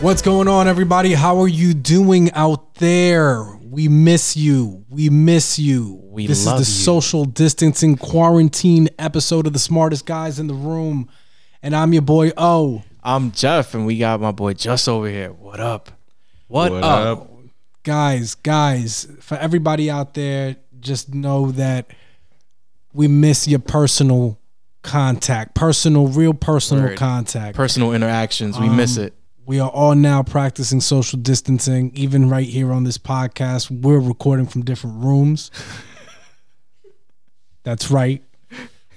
What's going on, everybody? How are you doing out there? We miss you. We miss you. We miss you. this love is the you. social distancing quarantine episode of the smartest guys in the room, and I'm your boy O. I'm Jeff, and we got my boy Just over here. What up? What, What up? up? Guys, guys, for everybody out there, just know that we miss your personal contact, personal, real personal Word. contact. Personal interactions. We miss Um, it. We are all now practicing social distancing, even right here on this podcast. We're recording from different rooms. That's right.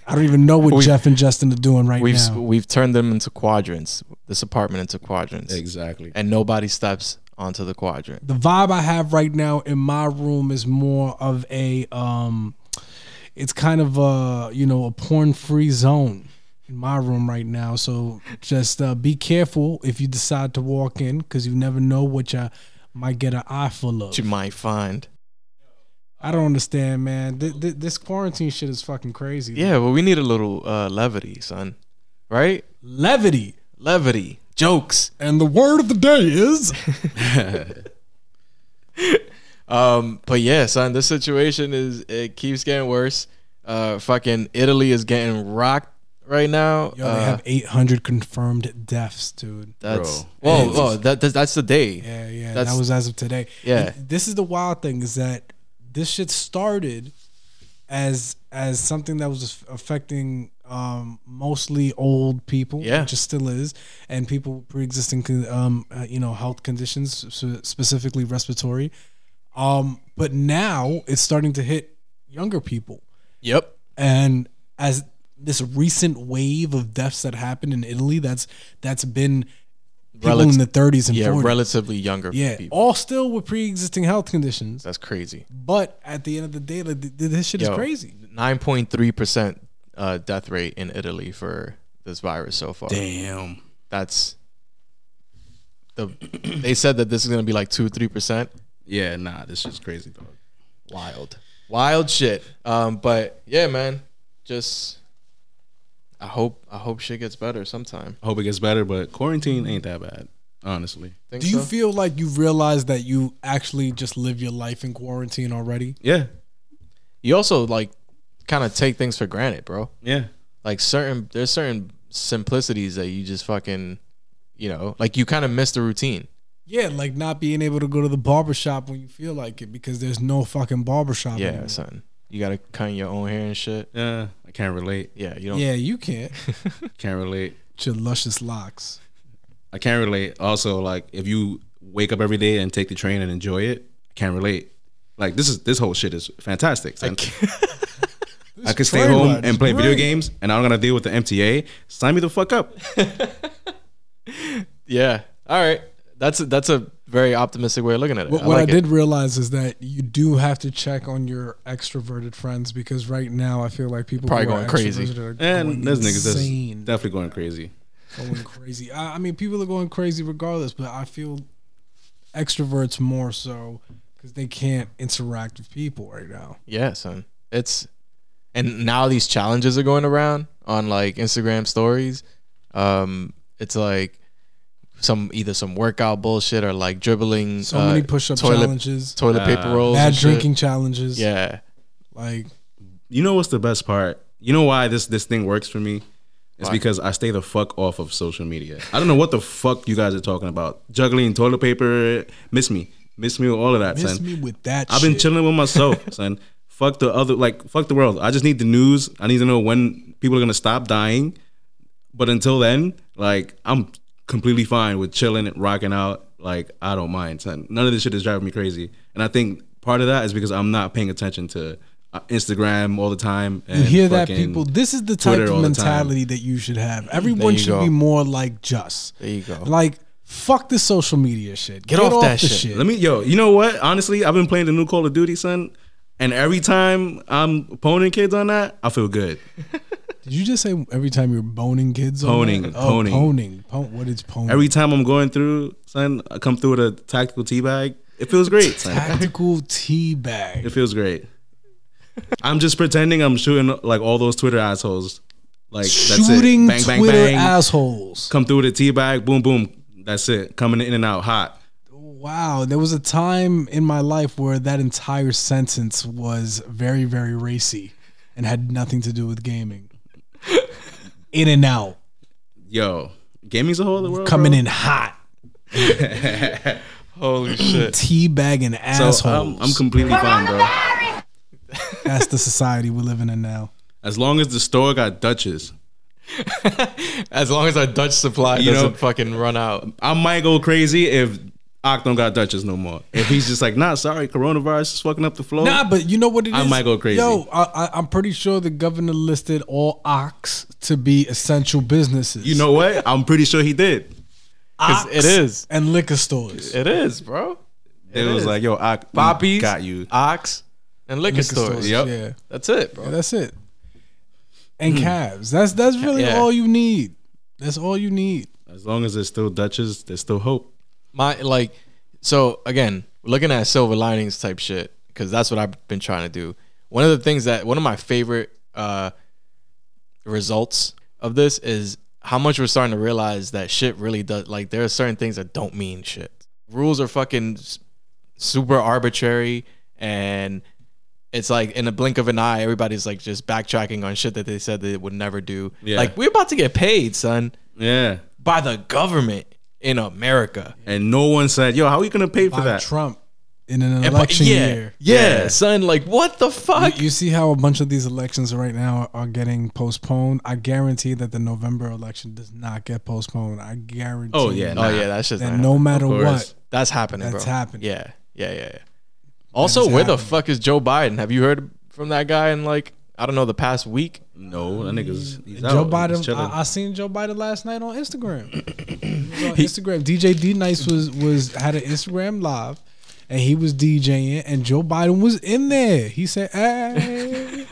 I don't even know what We've- Jeff and Justin are doing right We've now. we've turned them into quadrants. This apartment into quadrants, Exactly. and nobody steps onto the quadrant. the vibe I have right now in my room is more of a um it's kind of a you know a porn free zone in my room right now so just uh, be careful if you decide to walk in because you never know what you might get an eye full of you might find. i don't understand man th- th- this quarantine shit is fucking crazy Yeah, well, we need a little uh, levity, son. Right? levity Levity, jokes. and the word of the day is Um, but yeah, son, this situation is it keeps getting worse. Uh, fucking Italy is getting rocked right now. yo uh, they have 800 confirmed deaths dude that's Bro. well, It's- oh, that, that's that's the day. Yeah, yeah. That's- that was as of today. Yeah. And This is the wild thing is that this shit started as as something that was affecting um, mostly old people, Yeah. which it still is, and people with pre-existing um, uh, you know health conditions, specifically respiratory. Um, but now it's starting to hit younger people, Yep. and as this recent wave of deaths that happened in Italy, that's that's been people Relative- in the 30s and Yeah, 40s. relatively younger Yeah, people. all still with pre-existing health conditions. That's crazy. But at the end of the day, like, th- th- this shit is crazy. Nine point three percent uh, death rate in Italy for this virus so far. Damn. That's the. they said that this is gonna be like two three percent. Yeah, nah, this is crazy, dog. Wild, wild shit. Um, but yeah, man, just I hope I hope shit gets better sometime. I hope it gets better, but quarantine ain't that bad, honestly. Think Do you so? feel like you realize that you actually just live your life in quarantine already? Yeah, you also like kind of take things for granted, bro. yeah. like certain there's certain simplicities that you just fucking you know like you kind of miss the routine Yeah, like not being able to go to the barber shop when you feel like it because there's no fucking barber shop. yeah anymore. son you gotta cut your own hair and shit Yeah, I can't relate. yeah you don't Yeah, you can't. Can't relate. With your luscious locks. I can't relate. Also, like if you wake up every day and take the train and enjoy it, I can't relate. Like this is this whole shit is fantastic. son. I could stay home ride and play video games, and I'm gonna deal with the MTA. Sign me the fuck up. yeah all right that's a, that's a very optimistic way of looking at it What, I what like I it. did realize is that you do have to check on your extroverted friends because right now I feel like people Probably who are going crazy. And going there's niggas that's definitely going crazy. going crazy. I, I mean, people are going crazy regardless, but I feel extroverts more so because they can't interact with people right now. yeah son it's and now these challenges are going around on like instagram stories um it's like some either some workout bullshit or like dribbling So uh, many push-up toilet challenges, toilet paper rolls bad and shit. drinking challenges. yeah like You know what's the best part? You know why this this thing works for me? It's Why? because I stay the fuck off of social media. I don't know what the fuck you guys are talking about. Juggling toilet paper, miss me, miss me with all of that, miss son. me with that. I've been chilling with myself, son. Fuck the other, like fuck the world. I just need the news. I need to know when people are gonna stop dying. But until then, like I'm completely fine with chilling and rocking out. Like I don't mind, son. None of this shit is driving me crazy. And I think part of that is because I'm not paying attention to uh, Instagram all the time. You hear that, people? This is the type Twitter of all the time. mentality that you should have. Everyone should go. be more like just. there you go Like, fuck the social media shit. Get off that the shit. Let me, yo, you know what? Honestly, I've been playing the new Call of Duty, son. And every time I'm boning kids on that, I feel good. Did you just say every time you're boning kids? on Poning, that? Oh, poning. poning. Pon- what is poning? Every time I'm going through, son, I come through with a tactical tea bag. It feels great. son. Tactical tea bag. It feels great. I'm just pretending I'm shooting like all those Twitter assholes. Like that's Shooting it. Bang, bang, Twitter bang. assholes. Come through with a tea bag. Boom, boom. That's it. Coming in and out hot. Wow, there was a time in my life where that entire sentence was very, very racy and had nothing to do with gaming. In and out, Yo, gaming's a whole other world. coming bro. in hot, Holy shit. teabagging So um, assholes. I'm, I'm completely fine, bro. That's the society we're living in now. As long as the store got Dutches, As long as our Dutch supply You doesn't know- fucking run out. I might go crazy if Ock don't got Dutches no more. If he's just like, nah, sorry, coronavirus is fucking up the flow. Nah, but you know what it is? I might go crazy. Yo, I, I, I'm pretty sure the governor listed all ox to be essential businesses. you know what? I'm pretty sure he did. 'Cause Ox it is. and liquor stores. It is, bro. It, was is. like, yo, Ock, mm, Poppies, got you. Ox, and liquor, Liquor stores. stores, Yep. yeah. That's it, bro. Yeah, that's it. And hmm. calves. That's that's really Yeah. all you need. That's all you need. As long as there's still Dutches, there's still hope. My like, so again, looking at silver linings type shit because that's what I've been trying to do. One of the things that one of my favorite uh results of this is how much we're starting to realize that shit really does. Like, there are certain things that don't mean shit. Rules are fucking super arbitrary and. It's like in a blink of an eye, everybody's like just backtracking on shit that they said they would never do. Yeah. Like we're about to get paid, son, Yeah. by the government in America. And no one said, yo, how are you going to pay for By that? Trump in an And but- election yeah, year. Yeah, Yeah. son. Like, what the fuck? You, you see how a bunch of these elections right now are getting postponed. I guarantee that the November election does not get postponed. I guarantee. Oh, yeah, oh yeah, that's just That no matter what, that's happening. That's bro. happening. Yeah, yeah, yeah. yeah. Also, is where the fuck is Joe Biden? Have you heard from that guy in like I don't know the past week? No, that nigga's he's Joe out. He's Biden. chilling. I, I seen Joe Biden last night on Instagram. He was on Instagram. DJ D Nice was was had an Instagram live, and he was DJing, and Joe Biden was in there. He said, "Hey."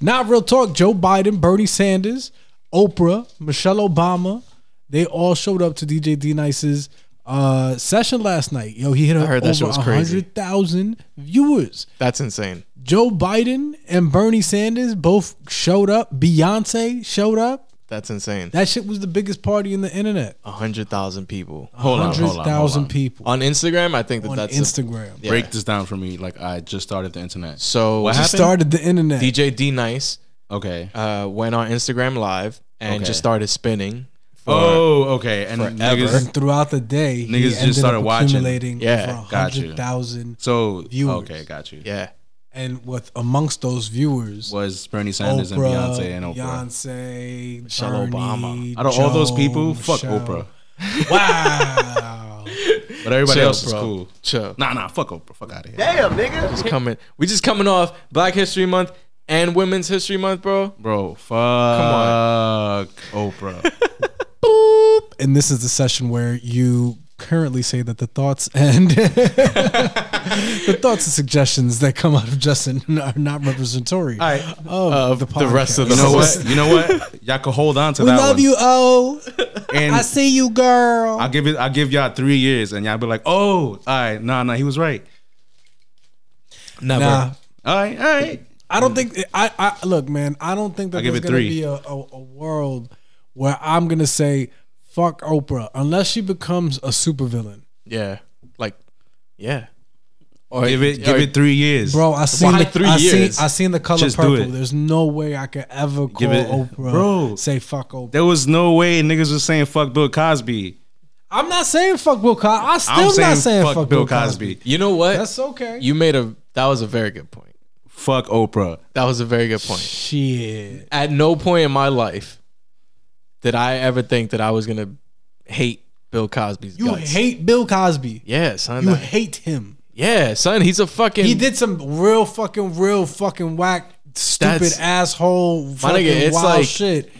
Not real talk. Joe Biden, Bernie Sanders, Oprah, Michelle Obama, they all showed up to DJ D Nice's uh, session last night. Yo, he hit heard that shit over was crazy. hundred thousand viewers. That's insane. Joe Biden and Bernie Sanders both showed up. Beyonce showed up. That's insane. That shit was the biggest party in the internet. A hundred thousand people Hold on, hold on, Hundred hold on. people on Instagram. I think that on that's a- Instagram. yeah. Break this down for me. Like I just started the internet. so. What Just happened? started the internet. DJ D Nice Okay. uh, went on Instagram Live and Okay. just started spinning. For, Oh, okay. And forever. niggas, and throughout the day, he Niggas just started up watching. Yeah, over got you. Thousand. so Viewers. okay, got you. yeah. And with amongst those viewers, Was Bernie Sanders Oprah, and Beyonce and Oprah. Beyonce, Michelle Bernie, Obama. Out of all those people, fuck Michelle. Oprah. Wow. But everybody Chill, else is bro. cool. Chill. Nah, nah, fuck Oprah. Fuck out of here. Damn, nigga. Just coming. We just coming off Black History Month and Women's History Month, bro. Bro, fuck Come on. Oprah. and this is the session where you currently say that the thoughts and the thoughts and suggestions that come out of Justin are not representatory All right. of, Of the rest of the You know what? You know what? Y'all can hold on to We that love one. you, oh. And I see you, girl. I'll give it. I'll give y'all three years, and y'all be like, "Oh, all right, nah, nah, he was right." Never. nah, All right, all right. I don't think I, I look, man. I don't think that I'll there's gonna be a, a, a world where I'm gonna say fuck Oprah unless she becomes a supervillain. Yeah. Like, yeah. Or Give it, give or- it three years, Bro, I seen Why the, three I seen, years? I seen the color Just purple. There's no way I could ever call Give it- Oprah. Bro. say fuck Oprah. There was no way niggas was saying fuck Bill Cosby. I'm not saying fuck Bill Cosby. I'm still I'm not saying, saying fuck, Bill Cosby. You know what? That's okay. you made a. That was a very good point. Fuck Oprah. That was a very good point. Shit. At no point in my life did I ever think that I was gonna hate Bill Cosby's You guts. hate Bill Cosby. Yeah, son. You that- hate him. yeah, son. He's a fucking. He did some real fucking, real fucking whack, stupid That's- asshole, fucking it's wild like- shit.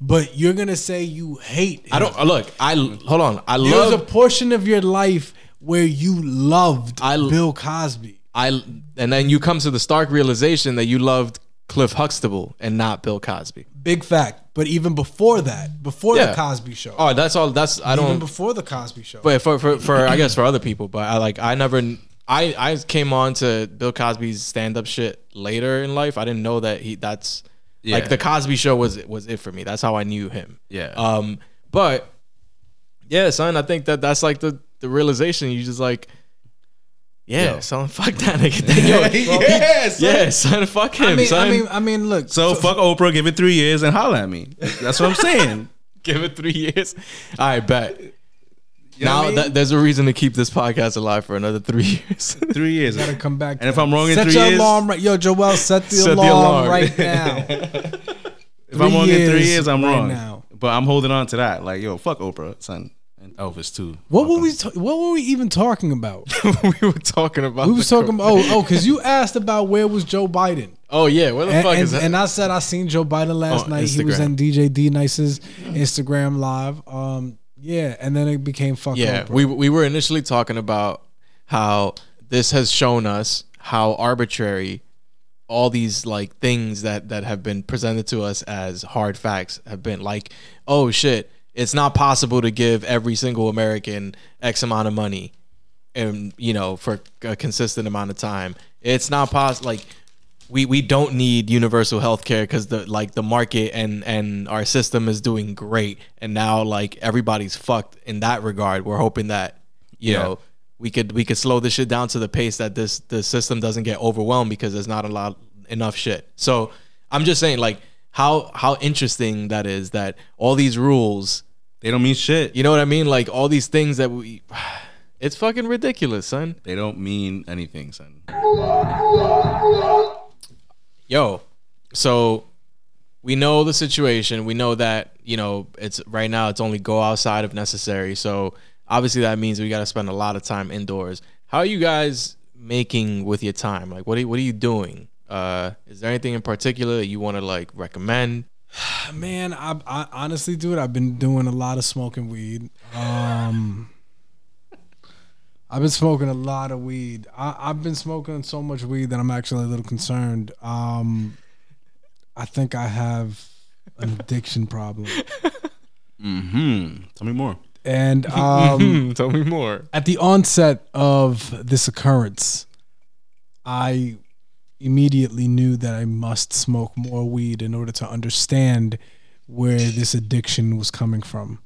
But you're gonna say you hate. Him. I don't look. I hold on. I There love. was a portion of your life where you loved I- Bill Cosby. I and then you come to the stark realization that you loved Cliff Huxtable and not Bill Cosby. Big fact. But even before that, before Yeah. the Cosby Show, Oh, that's all. That's I even don't. Even before the Cosby Show, But for for for I guess for other people, but I like I never I I came on to Bill Cosby's stand up shit later in life. I didn't know that he that's like the Cosby Show was was it for me. That's how I knew him. Yeah. Um, but yeah, son, I think that that's like the the realization. You just like, yeah, Yo. son, fuck that nigga. Yo, yeah, son. yeah, son, fuck him, I mean, son. I mean, I mean, look. So fuck Oprah, give it three years and holla at me. That's what I'm saying. Give it three years. All right, bet. You know now I mean? that, there's a reason to keep this podcast alive for another three years. three years. gotta come back. And if I'm wrong in set three your years- alarm right. Yo, Joel, set the, Set the alarm, alarm. right now. If I'm wrong in three years years, I'm right wrong. now. But I'm holding on to that. Like, yo, fuck Oprah, son, and Elvis too. What were we? Ta- what were we even talking about? we were talking about. We was talking about. Oh, oh, because you asked about where was Joe Biden, Oh yeah, where the and, fuck and, is that? and I said I seen Joe Biden last Oh, night. He was Instagram. on DJ D Nice's Instagram live. Um, yeah, and then it became fuck. Up. Yeah, Oprah. we we were initially talking about how this has shown us how arbitrary all these like things that that have been presented to us as hard facts have been like oh shit it's not possible to give every single american x amount of money and you know for a consistent amount of time. It's not possible like we we don't need universal health care because the like the market and and our system is doing great. And now like everybody's fucked in that regard. We're hoping that you Yeah. know we could we could slow this shit down to the pace that this the system doesn't get overwhelmed because there's not a lot enough shit. So i'm just saying like how how interesting that is that all these rules They don't mean shit. you know what i mean? Like all these things that we it's fucking ridiculous son. They don't mean anything, son. yo so we know the situation. We know that you know it's right now it's only go outside if necessary. So obviously that means we got to spend a lot of time indoors. How are you guys making with your time? Like what are, what are you doing uh is there anything in particular that you want to like recommend Man, I, I honestly, dude, I've been doing a lot of smoking weed. Um, I've been smoking a lot of weed. I, I've been smoking so much weed that I'm actually a little concerned. Um, I think I have an addiction problem, Hmm. Tell me more. and um, tell me more at the onset of this occurrence, I immediately knew that I must smoke more weed in order to understand where this addiction was coming from.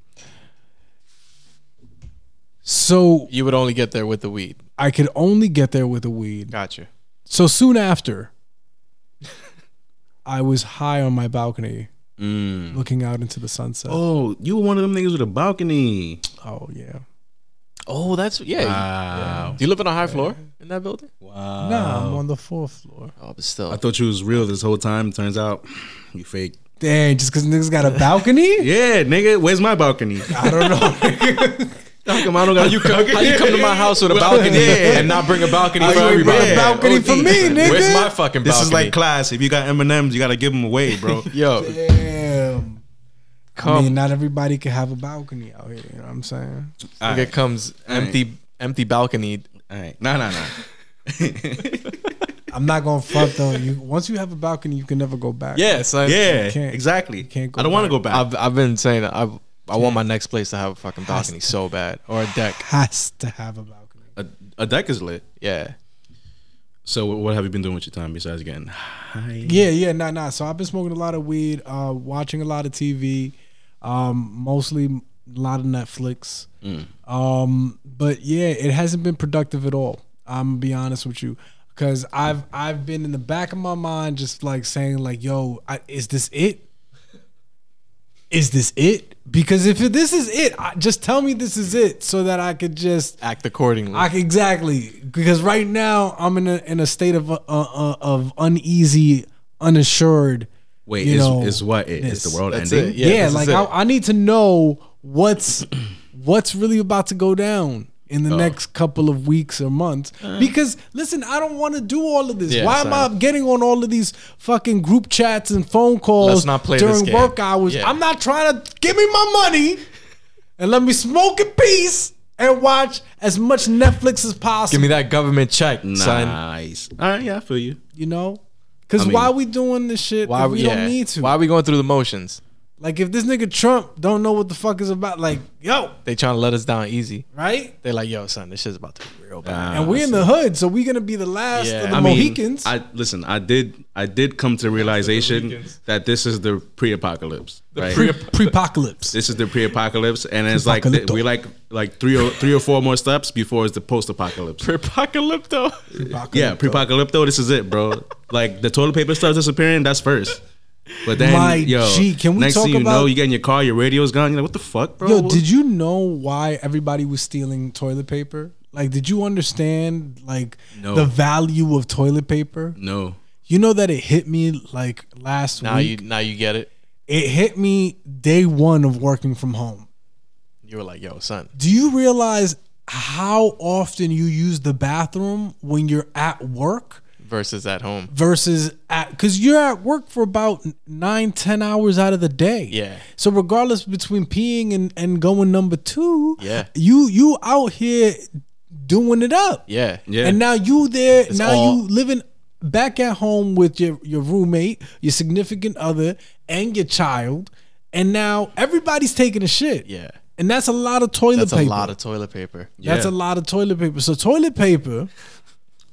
So you would only get there with the weed I could only get there with the weed. gotcha So soon after, I was high on my balcony Mm. looking out into the sunset. Oh, Oh, you were one of them niggas with a balcony. Oh yeah. Oh that's yeah Wow. do you live on a high floor in that building Wow. Nah, I'm on the fourth floor. oh but still I thought you was real this whole time. Turns out you fake. Dang, just because niggas got a balcony? Yeah, nigga. Where's my balcony? I don't know. How come I don't got How you come, how you come to my house with a balcony yeah. and not bring a balcony How for you ain't bring everybody? a balcony for me, nigga. Where's my fucking balcony? This is like class. If you got M and M's, you gotta give them away, bro. yo, Damn. I mean, not everybody can have a balcony out here. You know what I'm saying? All Nigga right. comes empty, empty balcony. All right. Nah, nah, nah. I'm not gonna front though. You once you have a balcony, you can never go back. Yeah, son. Yeah, can't- exactly. can't go I don't want to go back. I've I've been saying that I I want my next place to have a fucking balcony so bad or a deck. has to have a balcony. a, a deck is lit. Yeah. So what have you been doing with your time besides getting high? Yeah, yeah, nah, nah. So I've been smoking a lot of weed, uh, watching a lot of TV, um, mostly a lot of Netflix. Mm. Um, but yeah, it hasn't been productive at all. I'm gonna be honest with you, because I've I've been in the back of my mind just like saying like, "Yo, I, is this it? Is this it? Because if this is it, I, just tell me this is it, so that I could just Act accordingly. I exactly because right now I'm in a in a state of uh, uh, of uneasy, unassured. Wait, you is, know, is what it is the world That's ending? it, Yeah, Yeah, like. I, I need to know what's what's really about to go down in Oh. the next couple of weeks or months. Because listen, I don't want to do all of this. Uh. Yeah, Why am I getting on all of these fucking group chats and phone calls Let's not play during game. work hours? Yeah. I'm not trying to give me my money and let me smoke in peace and watch as much Netflix as possible. Give me that government check, son. Nice. All right, yeah, I feel you. you know? Because I mean- why are we doing this shit Why if we yeah. don't need to? Why are we going through the motions? Like if this nigga Trump don't know what the fuck is about, like yo, They trying to let us down easy. right? They're like, yo, son, this shit's about to be real bad. And we in the hood, so we gonna be the last Yeah. of the I mean, Mohicans. I listen. I did. I did come to the realization that this is the pre-apocalypse. right? Pre pre-apocalypse. this is the pre-apocalypse, and it's like th- Pre-apocalypto. we like like three or three or four more steps before it's the post-apocalypse. Pre apocalypto. Apocalypse. Yeah, pre-apocalypto. This is it, bro. like the toilet paper starts disappearing. That's first. But then, My yo, G, can we next talk thing you know, you get in your car, your radio's gone. You're like, what the fuck, bro? Yo, did you know why everybody was stealing toilet paper? Like, did you understand like No. the value of toilet paper? no. You know that it hit me like last Now week. you now you get it. it hit me day one of working from home. You were like, yo, son. Do you realize how often you use the bathroom when you're at work Versus at home. versus at because you're at work for about nine, ten hours out of the day. Yeah. So regardless between peeing and, and going number two, Yeah. you you out here doing it up. Yeah. Yeah. And now you there, now all- you living back at home with your, your roommate, your significant other, and your child. And now everybody's taking a shit. Yeah. And that's a lot of toilet That's paper. That's a lot of toilet paper. That's a lot of toilet paper. So toilet paper,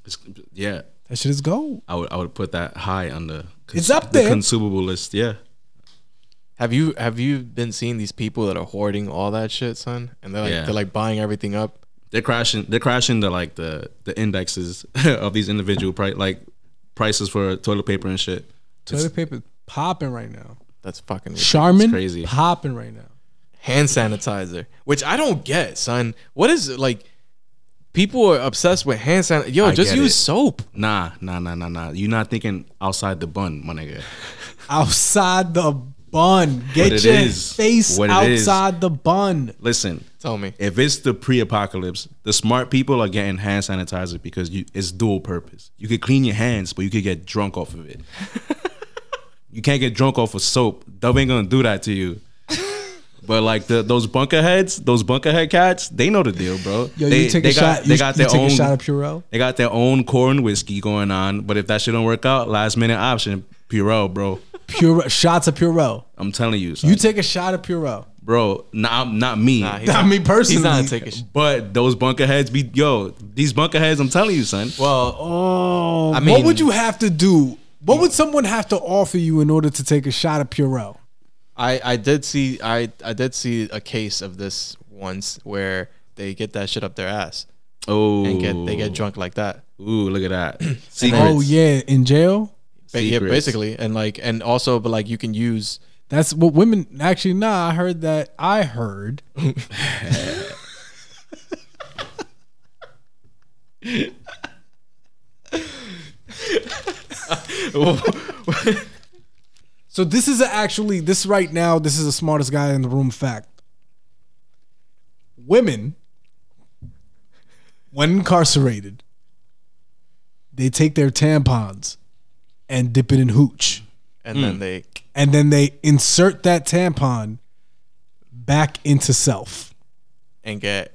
It's- yeah. That shit is gold. I would I would put that high on the It's up the there. consumable list. Yeah. Have you have you been seeing these people that are hoarding all that shit, son? And they're like Yeah. they're like buying everything up. They're crashing. They're crashing the like the the indexes of these individual price like prices for toilet paper and shit. Toilet paper popping right now. That's fucking ridiculous. Charmin crazy. popping right now. hand sanitizer, which I don't get, son. What is it like? People are obsessed with hand sanitizer. Yo, I just use it. soap. Nah, nah, nah, nah, nah. You're not thinking outside the bun, my nigga. Outside the bun. Get it your is. face What it is. outside the bun. Listen, Tell me. if it's the pre-apocalypse, the smart people are getting hand sanitizer because you it's dual purpose. You could clean your hands, but you could get drunk off of it. you can't get drunk off of soap. Dove ain't gonna do that to you. But like the those bunker heads, those bunker head cats, they know the deal, bro. Yo, they, you take they a got, shot. They you, got you their take own. a shot of Purell. They got their own corn whiskey going on. But if that shit don't work out, last minute option, Purell, bro. Pure shots of Purell. I'm telling you, son. You take a shot of Purell. bro. Not not me. Nah, he's Not not, me personally. He's not taking. Sh- but those bunker heads be yo. These bunker heads, I'm telling you, son. well, Oh, I mean, what would you have to do? What would someone have to offer you in order to take a shot of Purell? I I did see I I did see a case of this once where they get that shit up their ass Oh, and get they get drunk like that. Ooh, look at that. Secrets. Oh yeah, in jail. Ba- yeah, basically, and like and also, but like you can use. That's what women actually. Nah, I heard that. I heard. So this is actually this right now. This is the smartest guy in the room. Fact. Women, when incarcerated, they take their tampons and dip it in hooch, and then hmm. they and then they insert that tampon back into self and get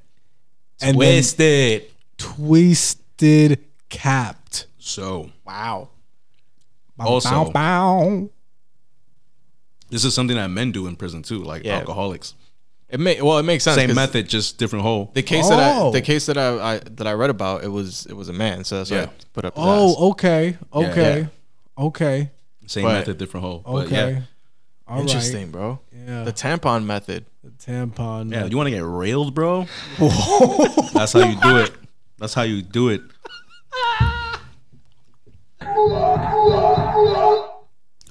and then Wasted. twisted capped. So wow. Bow, Also- bow, bow. This is something that men do in prison too, like Yeah. alcoholics. It may well it makes sense. Same 'cause method, just different hole. The case that I Oh. the case that I, I that I read about it was it was a man, so that's why Yeah. I put up. His oh, ass. Oh, okay, okay, okay, Same But- method, different hole. But okay. yeah. All right. interesting, bro. Yeah. The tampon method. The tampon. Yeah, you want to get railed, bro? That's how you do it. That's how you do it.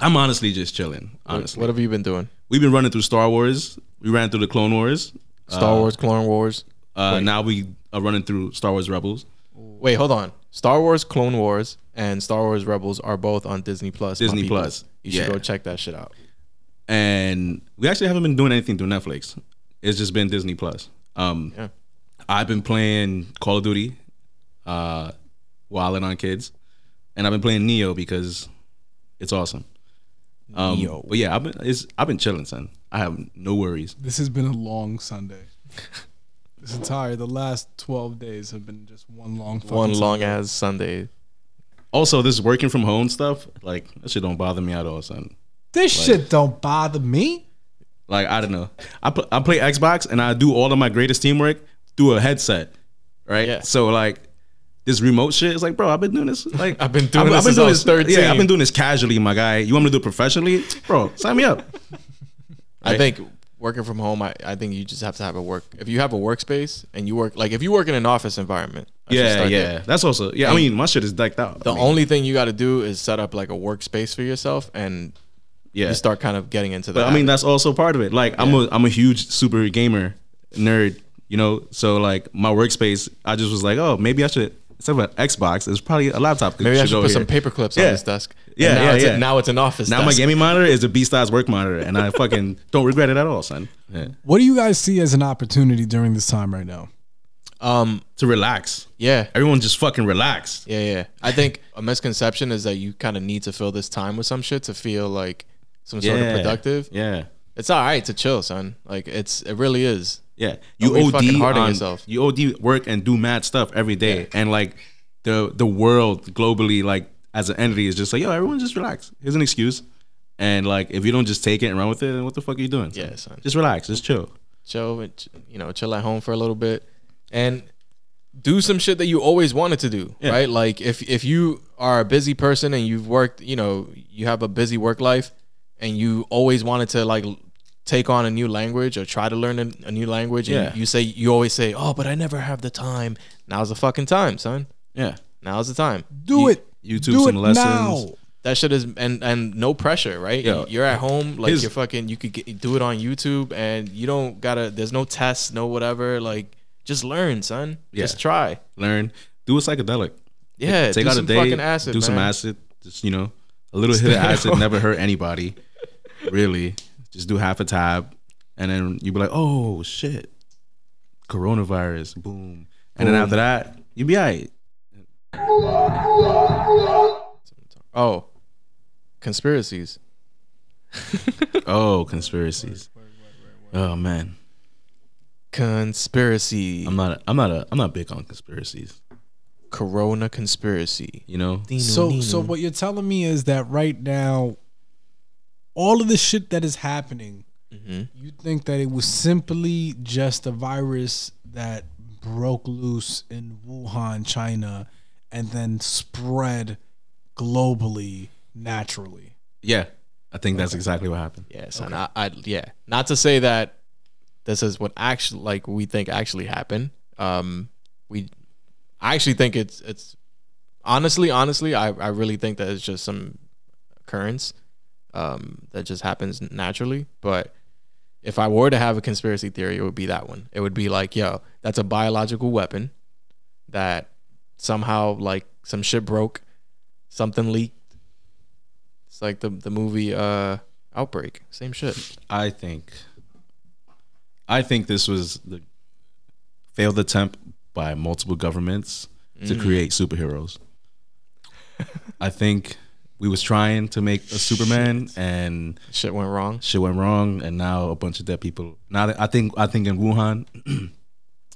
I'm honestly just chilling. Honestly, What have you been doing? we've been running through Star Wars. We ran through the Clone Wars. Star Wars, Clone Wars. Uh, now we are running through Star Wars Rebels. Wait, hold on. Star Wars, Clone Wars, and Star Wars Rebels are both on Disney Plus. Disney. Plus. You should Yeah. go check that shit out. and we actually haven't been doing anything through Netflix. It's just been Disney Plus. Um, Yeah. I've been playing Call of Duty, uh, Wilding on Kids, and I've been playing Neo because it's awesome. Um, Neo. but yeah, I've been it's, I've been chilling, son. I have no worries. This has been a long Sunday. this entire the last twelve days have been just one long. fucking One long Sunday. ass Sunday. Also, this working from home stuff, like that shit don't bother me at all, son. This shit don't bother me. Like I don't know. I pl- I play Xbox and I do all of my greatest teamwork through a headset, right? Yeah. So like this remote shit is like, bro, I've been doing this. Like I've been doing this since I was 13. Yeah, I've been doing this casually, my guy. You want me to do it professionally, bro? Sign me up. I think working from home, I, I think you just have to have a work. If you have a workspace and you work like if you work in an office environment, I Yeah, start yeah. there. That's also yeah. I mean, my shit is decked out. The I mean, only thing you got to do is set up like a workspace for yourself, and yeah. you start kind of getting into that. But I mean, that's also part of it. Like I'm a I'm a huge super gamer nerd, you know. So like my workspace, I just was like, oh, maybe I should instead of an Xbox, it's probably a laptop. maybe I should put here. some paper clips Yeah. on this desk. And Yeah, now yeah, it's yeah. A, now it's an office. Now my desk. gaming monitor is a B Stars work monitor, and I fucking don't regret it at all, son. Yeah. What do you guys see as an opportunity during this time right now? Um, To relax, yeah, everyone just fucking relax. yeah, yeah. I think a misconception is that you kind of need to fill this time with some shit to feel like some sort of productive. Yeah, It's all right to chill, son. Like it's it really is. Yeah. Don't You OD hard on on yourself. You OD work and do mad stuff every day, and like the the world globally, like as an entity, is just like yo, everyone just relax. Here's an excuse, and like if you don't just take it and run with it, then what the fuck are you doing? Yeah, son. just relax, just chill. chill you know chill at home for a little bit and do some shit that you always wanted to do Yeah. right like if if you are a busy person and you've worked you know you have a busy work life and you always wanted to like take on a new language or try to learn a, a new language and Yeah. you, you say you always say oh but i never have the time now's the fucking time son Yeah, now's the time Do You- it. YouTube Do some it lessons. now. that shit is and and no pressure, right? Yo, you're at home, like his- you're fucking. You could get, do it on YouTube, and you don't gotta. There's no tests, no whatever. Like just learn, son. Just try. Learn, do a psychedelic. Yeah, take do out a some day, fucking acid. do some acid. Just you know, a little hit of acid never hurt anybody. Really, just do half a tab, and then you'd be like, oh shit, coronavirus, boom, and then after that, you'd be alright. Oh, conspiracies. Oh, conspiracies. Oh man, Conspiracy. I'm not. I'm not a. I'm not big on conspiracies. Corona conspiracy. You know. So, so what you're telling me is that right now, all of the shit that is happening, Mhm. you think that it was simply just a virus that broke loose in Wuhan, China, and then spread globally naturally. Yeah, I think that's exactly what happened. Yeah, son. I, I yeah. Not to say that this is what actually like we think actually happened. Um, we I actually think it's it's honestly, honestly, I I really think that it's just some occurrence um that just happens naturally. But if I were to have a conspiracy theory, it would be that one. It would be like, yo, that's a biological weapon that somehow like some shit broke, something leaked. It's like the the movie uh Outbreak, same shit. I think I think this was the failed attempt by multiple governments to create superheroes. I think we was trying to make a Superman and Shit went wrong. shit went wrong and now a bunch of dead people. Now that- I think I think in Wuhan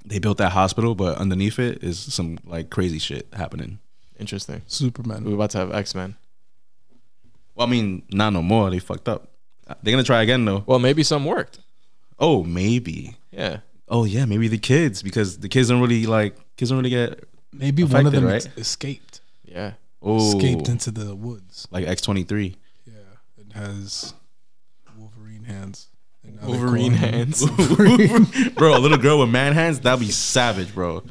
they built that hospital but underneath it is some like crazy shit happening. Interesting. Superman. We're about to have X Men. Well, I mean, not no more. They fucked up. They're gonna try again though. Well, maybe some worked. Oh, maybe. Yeah. Oh yeah, maybe the kids because the kids don't really like kids don't really get Maybe one of them right? escaped. Yeah. Escaped into the woods. like X twenty three. Yeah, it has Wolverine hands. And now they're Wolverine him- hands. bro, a little girl with man hands, that'd be savage, bro.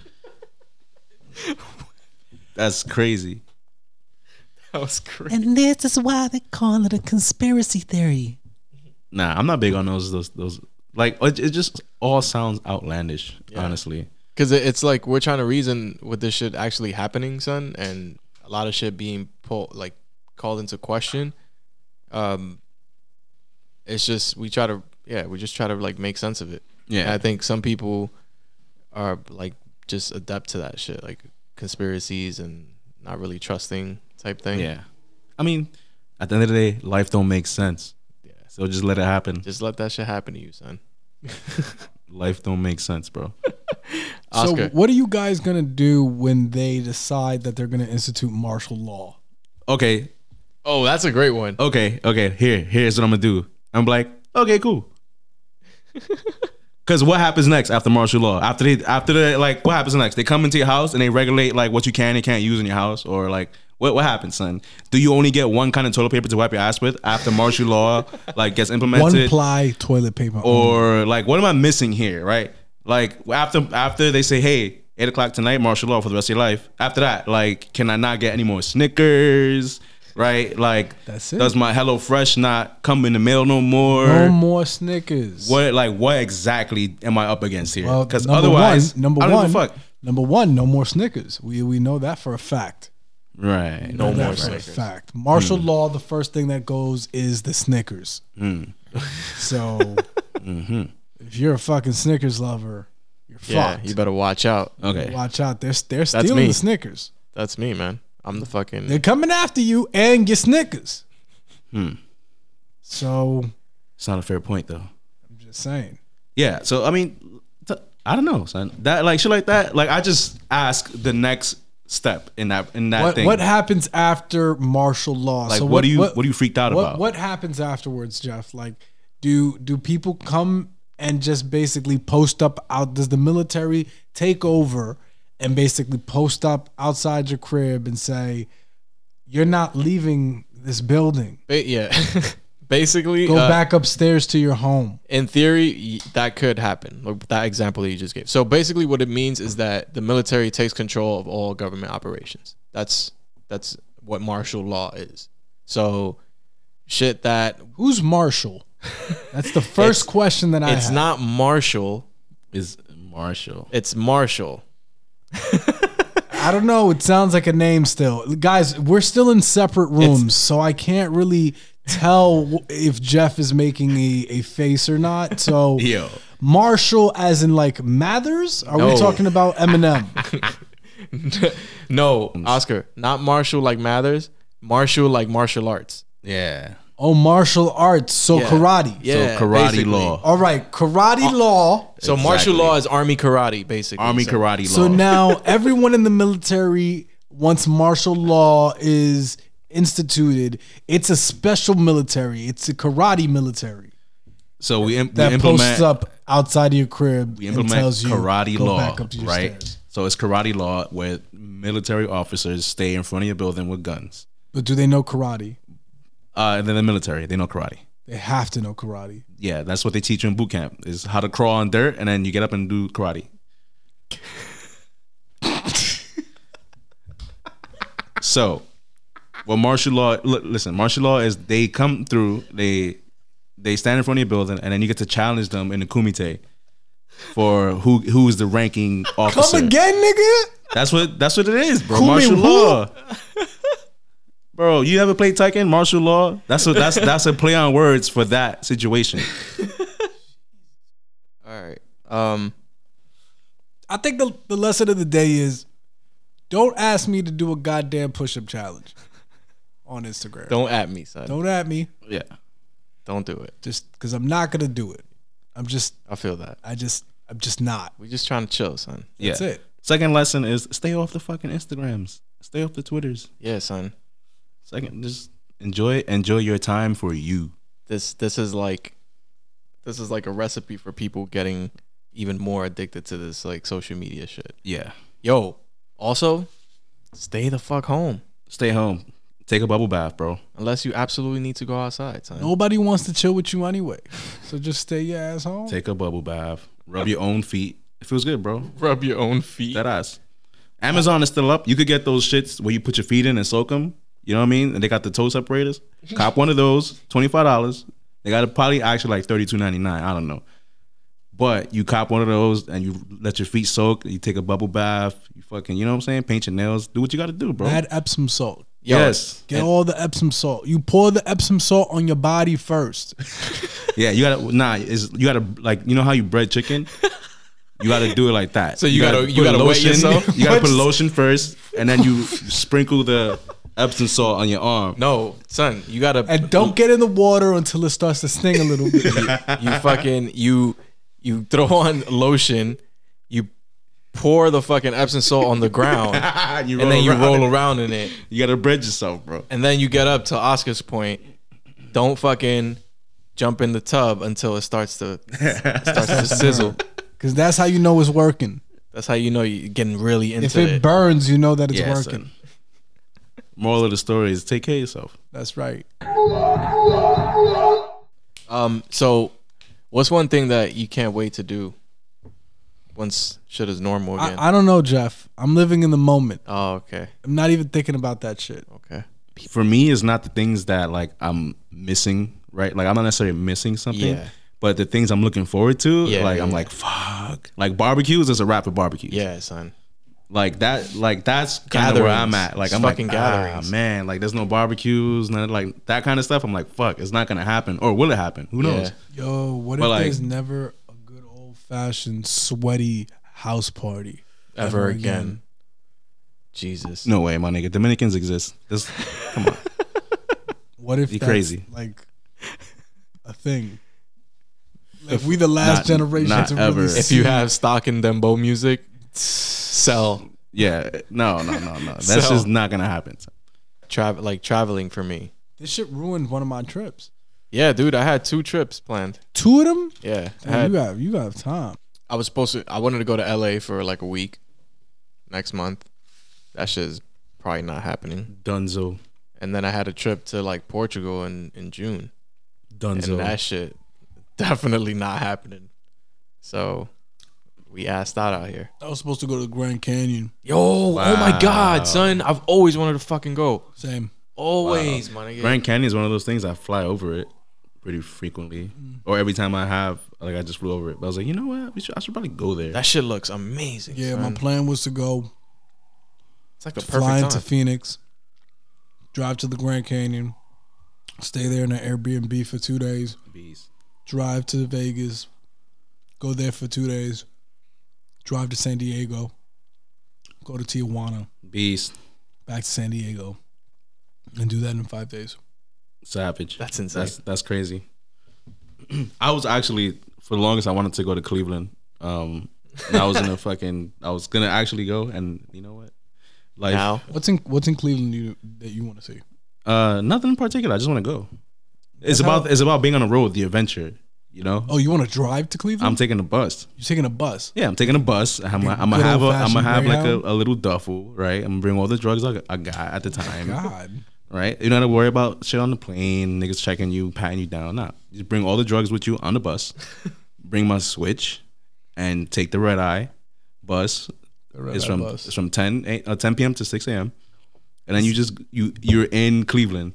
That's crazy. that was crazy. And this is why they call it a conspiracy theory. Nah, I'm not big on those those those like it, it just all sounds outlandish, Yeah. honestly. Because it's like we're trying to reason with this shit actually happening, son, and a lot of shit being pulled, like called into question. Um, it's just we try to, yeah, we just try to like make sense of it. And Yeah. I think some people are like just adept to that shit, like conspiracies and not really trusting type thing. Yeah. I mean, at the end of the day, life don't make sense. Yeah. So just let it happen. Just let that shit happen to you, son. Life don't make sense, bro. Oscar. So, what are you guys gonna do when they decide that they're gonna institute martial law? Okay, oh, that's a great one. okay, okay. Here, here's what I'm gonna do. I'm like, okay, cool. Because what happens next after martial law? After they, after they, like, what happens next? They come into your house and they regulate like what you can and can't use in your house, or like, what what happens, son? Do you only get one kind of toilet paper to wipe your ass with after martial law like gets implemented? One ply toilet paper. or like, what am I missing here? Right? Like after after they say, hey, eight o'clock tonight, martial law for the rest of your life. After that, like, can I not get any more Snickers? Right? Like, That's it. Does my Hello Fresh not come in the mail no more? no more Snickers. What like what exactly am I up against here? Because number otherwise, one, number one, fuck. number one, no more Snickers. We we know that for a fact. Right. No Know more that for a Snickers. fact. Martial hmm. law. The first thing that goes is the Snickers. Hmm. So mm-hmm. if you're a fucking Snickers lover, you're Yeah, fucked. you better watch out. Okay. Watch out. They're they're stealing me. the Snickers. That's me, man. I'm the fucking. They're coming after you and your Snickers. Hmm. So It's not a fair point though. I'm just saying. Yeah. So I mean, I don't know, son. That like shit like that. Like I just ask the next step in that in that What thing. what happens after martial law? like what, do you what, are you freaked out what, about? What happens afterwards, Jeff? Like, do do people come and just basically post up out? Does the military take over and basically post up outside your crib and say, "You're not leaving this building. Ba- yeah. Basically, Go uh, back upstairs to your home." in theory, that could happen. Like that example that you just gave. So basically, what it means is that the military takes control of all government operations. That's that's what martial law is. So, shit that Who's Marshall? That's the first question that I it's have. not Marshall, Is Marshall? it's Marshall. I don't know. It sounds like a name still. Guys, we're still in separate rooms, so I can't really tell if Jeff is making a, a face or not. So, Yo. Marshall, as in like Mathers? Are we talking about Eminem? No, Oscar, not Marshall like Mathers. Marshall like martial arts. Yeah. Oh, martial arts. So, Yeah. karate. Yeah, so karate basically. law, All right, karate uh, law. So martial Exactly. law is army karate, basically. army So- karate So now everyone in the military, once martial law is instituted, it's a special military. It's a karate military so we, im- we that implement posts up outside of your crib we and implement tells you karate law, back up to your right? stairs. So it's karate law where military officers stay in front of your building with guns. But do they know karate? Uh, and then the military, they know karate. They have to know karate. Yeah, that's what they teach you in boot camp is how to crawl on dirt and then you get up and do karate. so, what martial law? L- listen, martial law is they come through, they they stand in front of your building, and then you get to challenge them in the kumite for who who is the ranking officer. Come again, nigga? That's what that's what it is, bro. Kumi martial who? law. Bro, you ever played Tekken? Martial law? That's a that's that's a play on words for that situation. All right. Um. I think the, the lesson of the day is don't ask me to do a goddamn push up challenge on Instagram. Don't, Don't at me, son. Don't, don't at me Yeah. Don't do it. just because I'm not gonna do it. I'm just I feel that. I just I'm just not. We're just trying to chill, son. Yeah. That's it. Second lesson is stay off the fucking Instagrams. Stay off the Twitters. Yeah, son. Second, just enjoy enjoy your time for you. This this is like this is like a recipe for people getting even more addicted to this like social media shit. Yeah. Yo, also, stay the fuck home Stay home. Take a bubble bath, bro. unless you absolutely need to go outside, son. Nobody wants to chill with you anyway. So just stay your ass home. Take a bubble bath. Rub your own feet. It feels good, bro. Rub your own feet. That ass. Amazon is still up. You could get those shits where you put your feet in and soak them. You know what I mean? And they got the toe separators. Cop one of those, twenty five dollars. They got it probably actually like thirty two ninety nine. I don't know. But you cop one of those and you let your feet soak. You take a bubble bath. You fucking, you know what I'm saying? Paint your nails. Do what you got to do, bro. Add Epsom salt. Yo, yes. Get all the Epsom salt. You pour the Epsom salt on your body first. Yeah, you gotta nah. Is you gotta like you know how you bread chicken. You gotta do it like that. So you gotta- you gotta wet lotion. yourself? You gotta put lotion first, and then you sprinkle the Epsom salt on your arm. No, son, you gotta And don't get in the water until it starts to sting a little bit. you fucking you you throw on lotion, you pour the fucking Epsom salt on the ground, you and then you around roll around in it, You gotta bread yourself, bro. and then you get up to Oscar's point. Don't fucking jump in the tub until it starts to starts to sizzle. Because that's how you know it's working. That's how you know you're getting really into it. If it it. burns, you know that it's Yeah, working. son. Moral of the story is take care of yourself. That's right. Um, so what's one thing that you can't wait to do once shit is normal again? I, I don't know, Jeff. I'm living in the moment. oh, okay, I'm not even thinking about that shit. okay. For me, it's not the things that like I'm missing, right? Like I'm not necessarily missing something. Yeah. But the things I'm looking forward to, Yeah, like yeah, I'm yeah. like, fuck. Like barbecues is a wrap of barbecues. Yeah, son. Like that, like that's kind of where I'm at. Like It's I'm fucking like, ah, man, like there's no barbecues, none like that kind of stuff. I'm like, fuck, it's not gonna happen, or will it happen? Who knows? Yeah. Yo, what But, if like- there's never a good old fashioned sweaty house party Ever again. Jesus. No way, my nigga. Dominicans exist. This, come on. What if You that's crazy. like a thing? Like we the last Not- generation not to ever. really If see you have stock in Dembow music, sell. Yeah, no, no, no, no. That's So- just not gonna happen. Travel like traveling for me. this shit ruined one of my trips. Yeah, dude, I had two trips planned. Two of them? Yeah, I, Man, had, you got you got time. I was supposed to. I wanted to go to LA for like a week next month. That shit's probably not happening. Dunzo, And then I had a trip to like Portugal in in June, Dunzo. and that shit definitely not happening. So we asked out out here. I was supposed to go to the Grand Canyon. Yo, oh my god, son! I've always wanted to fucking go. Same. Always, my nigga. Grand Canyon is one of those things I fly over it pretty frequently, mm-hmm. or every time I have, like I just flew over it. But I was like, you know what? We should, I should probably go there. That shit looks amazing. Yeah, my plan was to go it's like the fly perfect into time. Phoenix, drive to the Grand Canyon, stay there in an Airbnb for two days, Beast. drive to Vegas, go there for two days, drive to San Diego, go to Tijuana, Beast. back to San Diego, and do that in five days. Savage. That's insane. That's that's crazy. I was actually for the longest I wanted to go to Cleveland. Um, and I was in a fucking. I was gonna actually go, and you know what? Like, now, What's in What's in Cleveland you, that you want to see? uh, nothing in particular. I just want to go. It's That's about how- it's about being on the road, the adventure. You know, Oh, you want to drive to Cleveland? I'm taking a bus. You're taking a bus. Yeah, I'm taking a bus. I'm, Like a I'm gonna good have a, I'm old-fashioned gonna have like a, a little duffel, right? I'm gonna bring all the drugs I, I got at the time, God, right? You don't have to worry about shit on the plane, niggas checking you, patting you down. Nah, just bring all the drugs with you on the bus. bring my switch, and take the red eye bus. It's from bus. it's from 10 a- uh, 10 p.m. to 6 a.m. And then you just you you're in Cleveland.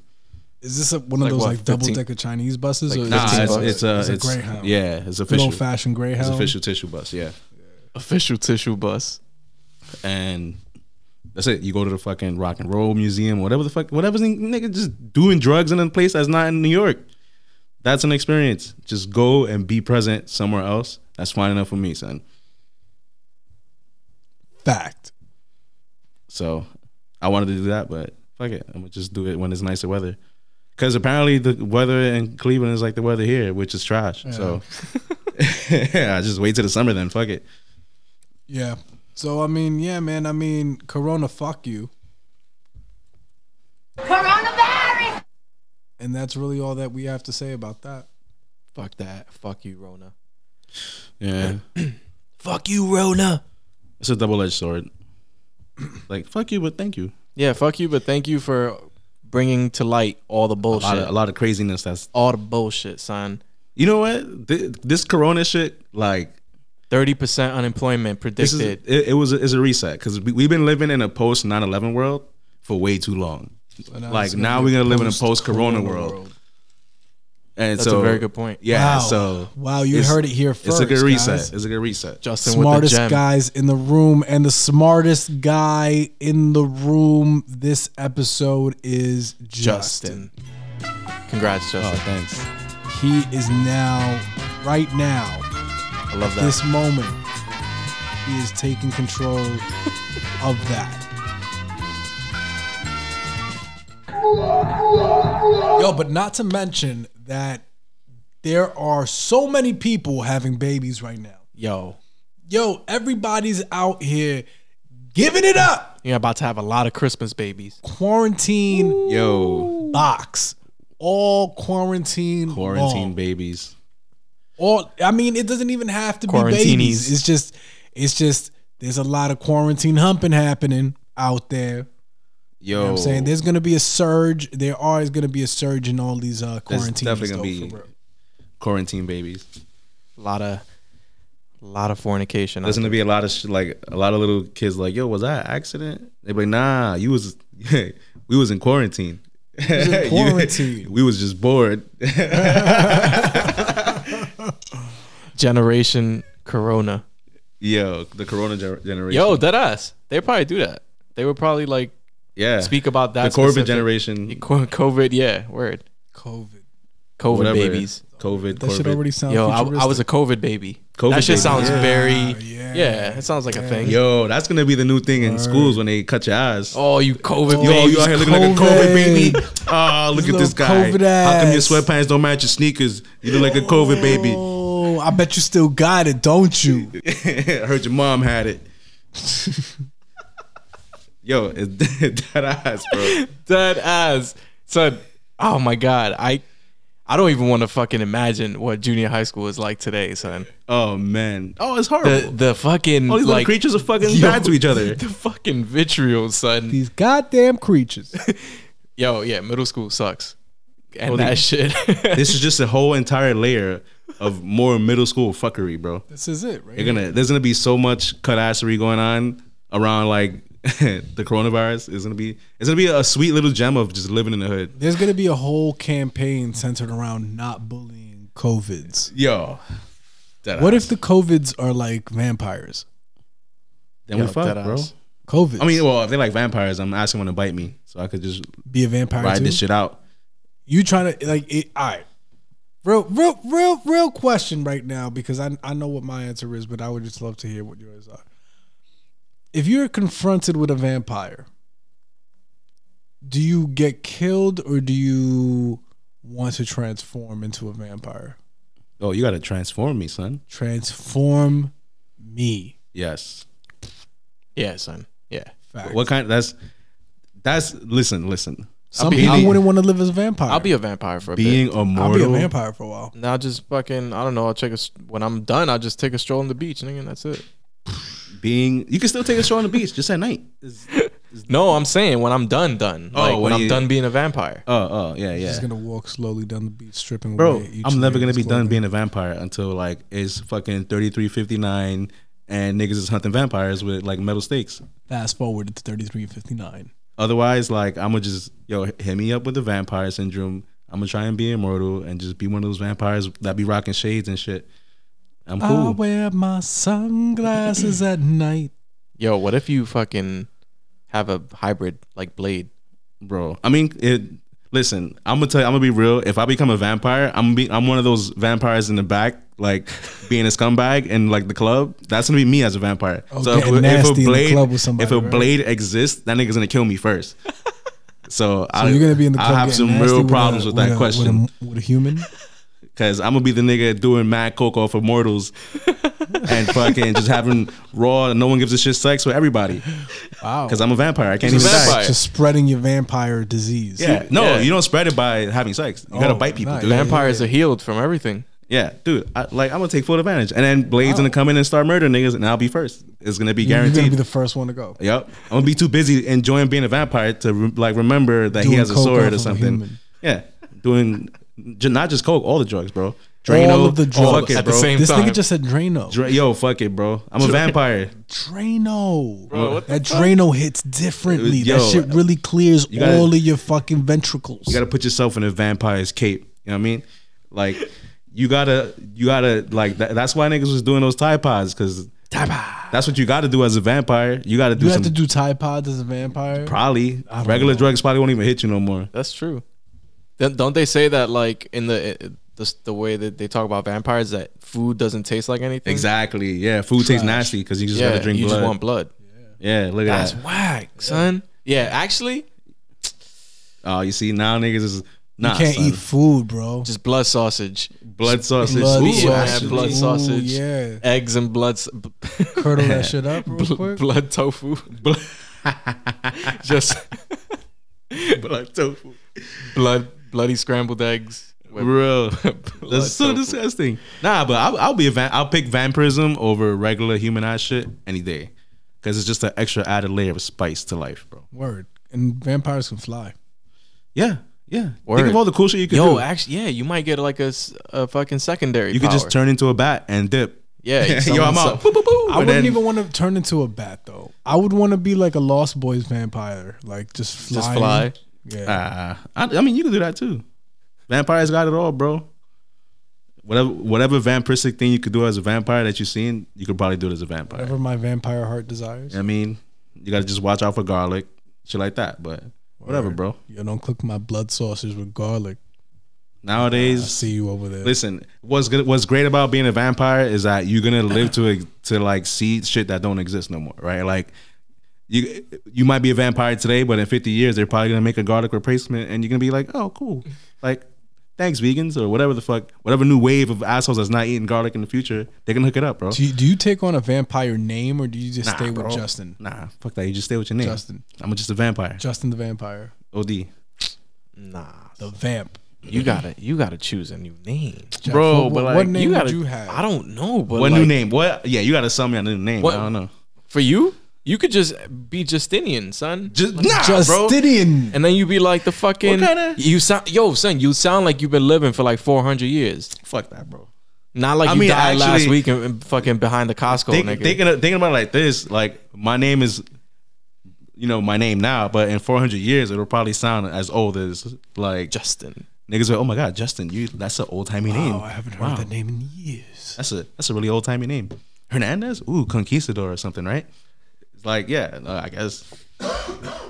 Is this a, one of Like those what, like double decker Chinese buses? Like or Nah, it's, it's a It's a Greyhound. yeah, it's official. old fashioned Greyhound? It's official tissue bus, yeah. official tissue bus. and that's it. You go to the fucking rock and roll museum, whatever the fuck, whatever's in, nigga, just doing drugs in a place that's not in New York. That's an experience. Just go and be present somewhere else. That's fine enough for me, son. Fact. So I wanted to do that, but fuck it. I'm gonna just do it when it's nicer weather. Because apparently the weather in Cleveland is like the weather here, which is trash. So yeah, I just wait till the summer then. Fuck it. Yeah. So I mean, yeah, man. I mean, Corona, fuck you, Coronavirus! and that's really all that we have to say about that. Fuck that. Fuck you, Rona. Yeah. Fuck you, Rona. It's a double edged sword. like fuck you, but thank you. Yeah, fuck you, but thank you for bringing to light all the A bullshit. lot, of, a lot of craziness that's all the bullshit, son. You know what? Th- This Corona shit, like, Thirty percent unemployment this is predicted. it, it was a, it's a reset because we, we've been living in a post 9-11 world for way too long, So now Like, gonna now we're gonna live in a post-corona post-corona world. and That's so a very good point. Yeah, Wow. so Wow, you heard it here first. it's a good reset. guys. It's a good reset. Justin with the Smartest gem. guys in the room, and the smartest guy in the room this episode is Justin. Justin. Congrats, Oh, Justin. thanks. He is now, right now, I love that. this moment, he is taking control of that. Yo, but not to mention that there are so many people having babies right now. Yo, Yo, everybody's out here giving it up. you're about to have a lot of Christmas babies. Quarantine Yo, box. all quarantine. Quarantine long. babies. All I mean, it doesn't even have to be babies. It's just, it's just. There's a lot of quarantine humping happening out there. Yo, You know what I'm saying there's gonna be a surge. There are is gonna be a surge in all these uh There's quarantines. definitely gonna though, be quarantine babies. A lot of, a lot of fornication. There's gonna be a lot of sh- like a lot of little kids like, yo, was that an accident? They be like, nah, you was we was in quarantine. in You- quarantine. we was just bored. there. Generation Corona. Yo, the Corona gener- generation. Yo, that ass. They probably do that. They would probably like yeah, speak about that. the COVID specific- generation. COVID, yeah, word. COVID. COVID whatever. babies. COVID. That should already sound. Yo, I, I was a COVID baby. COVID that shit baby. sounds Yeah. very. Yeah. Yeah, it sounds like a thing. Yo, that's gonna be the new thing in schools when they cut your ass. Oh, you COVID Yo, you out here looking like a COVID COVID. baby. Oh, look His at this guy. COVID How come your sweatpants don't match your sneakers? You look like a COVID baby. Oh. I bet you still got it, don't you? I heard your mom had it. Yo, it's that ass, bro. Dead ass. Son, oh my god. I I don't even want to fucking imagine what junior high school is like today, son. Oh man. Oh, it's horrible. The the fucking All these little creatures are fucking yo, bad to each other. The fucking vitriol, son. These goddamn creatures. Yo, yeah, middle school sucks. And Oh, that the- shit. this is just a whole entire layer of more middle school fuckery, bro. This is it, right? You're gonna there's gonna be so much cutassery going on around like the coronavirus. It's gonna be it's gonna be a sweet little gem of just living in the hood. There's gonna be a whole campaign centered around not bullying COVIDs. Yo. Dead What ass. if the COVIDs are like vampires? then Yo, we fuck, bro? ass. COVID. I mean, well, if they like vampires, I'm asking them to bite me so I could just be a vampire ride too. this shit out. You trying to like it? All right. Real, real, real, real question right now because I I know what my answer is, but I would just love to hear what yours are. If you're confronted with a vampire, do you get killed or do you want to transform into a vampire? Oh, you gotta transform me, son. Transform me. Yes. yeah, son. Yeah. Fact. What kind? That's that's listen, listen. Some be- people being- wouldn't want to live as a vampire. I'll be a vampire for a Being bit. immortal. I'll be a vampire for a while. Now just fucking I don't know, I'll check a s- when I'm done, I'll just take a stroll on the beach, nigga, and that's it. Being you can still take a stroll on the beach just at night. It's- No, I'm saying when I'm done, done. Oh, like when, when I'm you- done being a vampire. Oh, oh, yeah, yeah. Just gonna walk slowly down the beach, stripping Bro, away. each I'm never gonna be his done being a vampire until like it's fucking 3359 and niggas is hunting vampires with like metal stakes. Fast forward to 3359. Otherwise, like I'm gonna just yo hit me up with the vampire syndrome. I'm gonna try and be immortal and just be one of those vampires that be rocking shades and shit. I'm cool. I cool. wear my sunglasses at night. Yo, what if you fucking have a hybrid like Blade? bro. I mean, it. Listen, I'm gonna tell you, I'm gonna be real. If I become a vampire, I'm gonna be, I'm one of those vampires in the back, like being a scumbag in like the club. That's gonna be me as a vampire. Oh, nasty in the club with somebody, if a right? blade exists, that nigga's gonna kill me first. So, So I, you're gonna be in the club. I have some real with problems a- with, that a- question With a, with a human. because I'm gonna be the nigga doing mad coke off immortals and fucking just having raw. No one gives a shit sex with everybody Wow. because I'm a vampire. I can't He's even a die. Just spreading your vampire disease. Yeah, no, Yeah. you don't spread it by having sex. You gotta Oh, bite people, nice. dude. Vampires are healed from everything. Yeah, dude. I, like I'm gonna take full advantage, and then Blade's gonna come in and start murdering niggas, and I'll be first. It's gonna be You're guaranteed. gonna be the first one to go. yep. I'm gonna be too busy enjoying being a vampire to re- like remember that he has a sword or something. Yeah, doing not just coke, all the drugs, bro. Drano, All of the drugs. Fuck it, At the bro. same This time. nigga just said Drano. Dra- Yo, fuck it, bro. I'm a vampire. Drano. Bro, what the that Drano hits differently. Yo, that shit really clears you gotta- all of your fucking ventricles. You gotta put yourself in a vampire's cape. You know what I mean? Like, you gotta, you gotta, like, that, that's why niggas was doing those Tide Pods, because that's what you gotta do as a vampire. You gotta do you some, have to do Tide Pods as a vampire. probably, regular know. drugs probably won't even hit you no more. That's true. Then don't they say that like in the the, the way that they talk about vampires that food doesn't taste like anything? Exactly. Yeah, food tastes nasty because you just Yeah, gotta drink you blood. just want blood. yeah, look at That's that. That's whack, son. Yeah, actually, Oh, you see now niggas is nah, you can't son. eat food, bro. just blood sausage, blood sausage. Blood Ooh, sausage. man, blood Ooh, sausage. Yeah. eggs and blood, s- Curdle that shit up real bl- quick. blood tofu. just blood tofu. blood bloody scrambled eggs. With Bro, that's so tofu. disgusting. Nah, but I'll, I'll be a van- I'll pick vampirism over regular human ass shit any day, because it's just an extra added layer of spice to life, bro. Word. And vampires can fly. Yeah, yeah. Word. Think of all the cool shit you could do. Yo, do. actually, yeah, you might get like a, s- a fucking secondary. you could just power. turn into a bat and dip. Yeah, you Yo, summon I'm out. Boop, boop, boop. I And wouldn't then even want to turn into a bat though. I would want to be like a Lost Boys vampire, like just fly. Just fly. Yeah. Ah, I, I mean, you can do that too. Vampires got it all, bro. Whatever, whatever vampiristic thing you could do as a vampire that you've seen, you could probably do it as a vampire. Whatever my vampire heart desires. I mean, you gotta just watch out for garlic, shit like that. But whatever, bro. You don't cook my blood sausage with garlic. I Nowadays, see you over there. listen. What's good? What's great about being a vampire is that you're gonna live to to like see shit that don't exist no more, right? Like. You you might be a vampire today, but in 50 years they're probably gonna make a garlic replacement, and you're gonna be like, oh, cool, like thanks vegans or whatever the fuck, whatever new wave of assholes that's not eating garlic in the future, they can hook it up, bro. do, you, do you take on a vampire name or do you just Nah, stay bro. with Justin? Nah, fuck that. You just stay with your name. Justin. I'm just a vampire. Justin the vampire. Od. Nah, The vamp. you gotta you gotta choose a new name, Jeff, Bro, what, but what name you gotta. you have? I don't know, but What like, new name? What? Yeah, you gotta sell me a new name. What- I don't know. for you? You could just be Justinian, son. Just nah, bro. Justinian. and then you'd be like the fucking. What kinda- You sound, yo, son. You sound like you've been living for like four hundred years. Fuck that, bro. Not like I you mean, died last actually- week and, and fucking behind the Costco, Think, nigga. thinking, thinking about it like this, like my name is, you know, my name now, but in 400 years it'll probably sound as old as like Justin. niggas. Are, oh my god, Justin, you that's an old timey name. Oh, I haven't heard Wow. that name in years. That's a that's a really old timey name. Hernandez, ooh, conquistador or something, right? It's like yeah, I guess.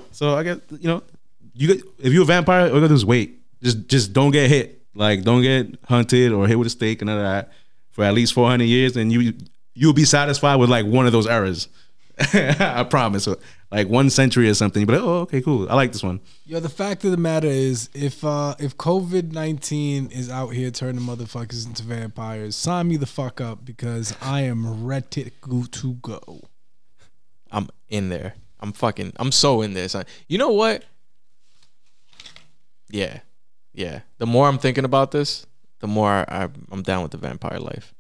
So I guess you know, you if you're a vampire, all you gotta do is wait. Just just don't get hit. Like don't get hunted or hit with a stake and that for at least 400 years, and you you'll be satisfied with like one of those errors. I promise. Like one century or something. But oh, okay, cool. I like this one. Yo, the fact of the matter is, if uh if COVID nineteen is out here turning motherfuckers into vampires, sign me the fuck up because I am ready to go. I'm in there. I'm fucking. I'm so in this. son. You know what? Yeah, yeah. The more I'm thinking about this, the more I, I'm down with the vampire life.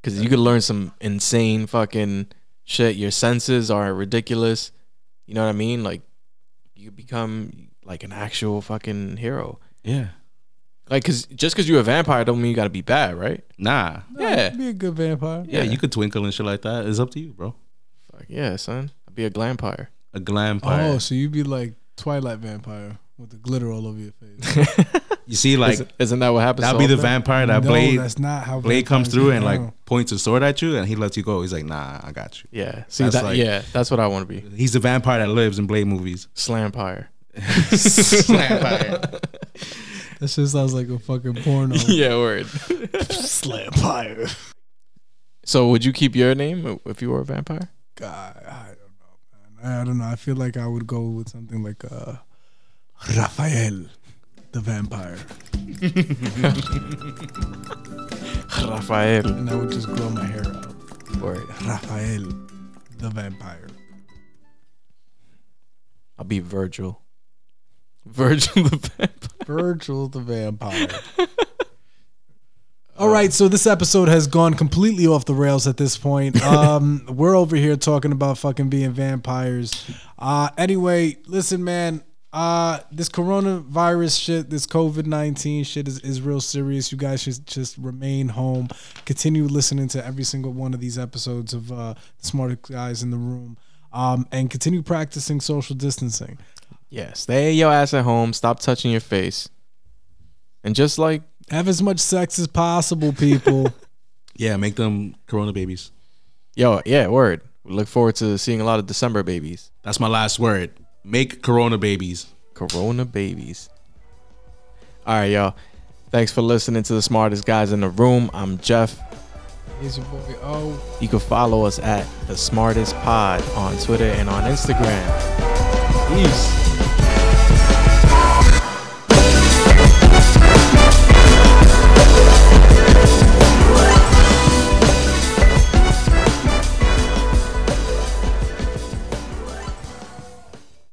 Because you could learn some insane fucking shit. Your senses are ridiculous. You know what I mean? Like you become like an actual fucking hero. Yeah. Like, cause just cause you're a vampire don't mean you gotta be bad, right? Nah. Yeah. be a good vampire. Yeah, you could twinkle and shit like that. It's up to you, bro. Fuck yeah, son. I'd be a glampire. A glampire. Oh, so you'd be like Twilight vampire with the glitter all over your face. you see, like Isn't, isn't that what happens? that'd so be the vampire that no, Blade that's not how Blade comes through get and like points a sword at you, and he lets you go. He's like, Nah, I got you. Yeah. See That's that? like- yeah, that's what I want to be. He's the vampire that lives in Blade movies. Slampire. Slampire. That shit sounds like a fucking porno. yeah, word. Slampire. So would you keep your name if you were a vampire? God, I don't know, man. I don't know. I feel like I would go with something like uh, Raphael, the vampire, Raphael. and I would just grow my hair out. Word. Raphael, the vampire. I'll be Virgil. Virgil the vampire. Virgil the vampire. All right, so this episode has gone completely off the rails at this point. Um, we're over here talking about fucking being vampires. Uh, anyway, listen, man. Uh, this coronavirus shit, this COVID nineteen shit is, is real serious. You guys should just remain home. Continue listening to every single one of these episodes of uh, the smartest guys in the room, um, and continue practicing social distancing. Yeah, stay your ass at home. Stop touching your face. And just like, Have as much sex as possible, people. yeah, make them Corona babies. yo, yeah, word. We look forward to seeing a lot of December babies. That's my last word. Make Corona babies. Corona babies. All right, y'all. Thanks for listening to the smartest guys in the room. I'm Jeff. Here's your boy O. You can follow us at the smartest pod on Twitter and on Instagram. Peace.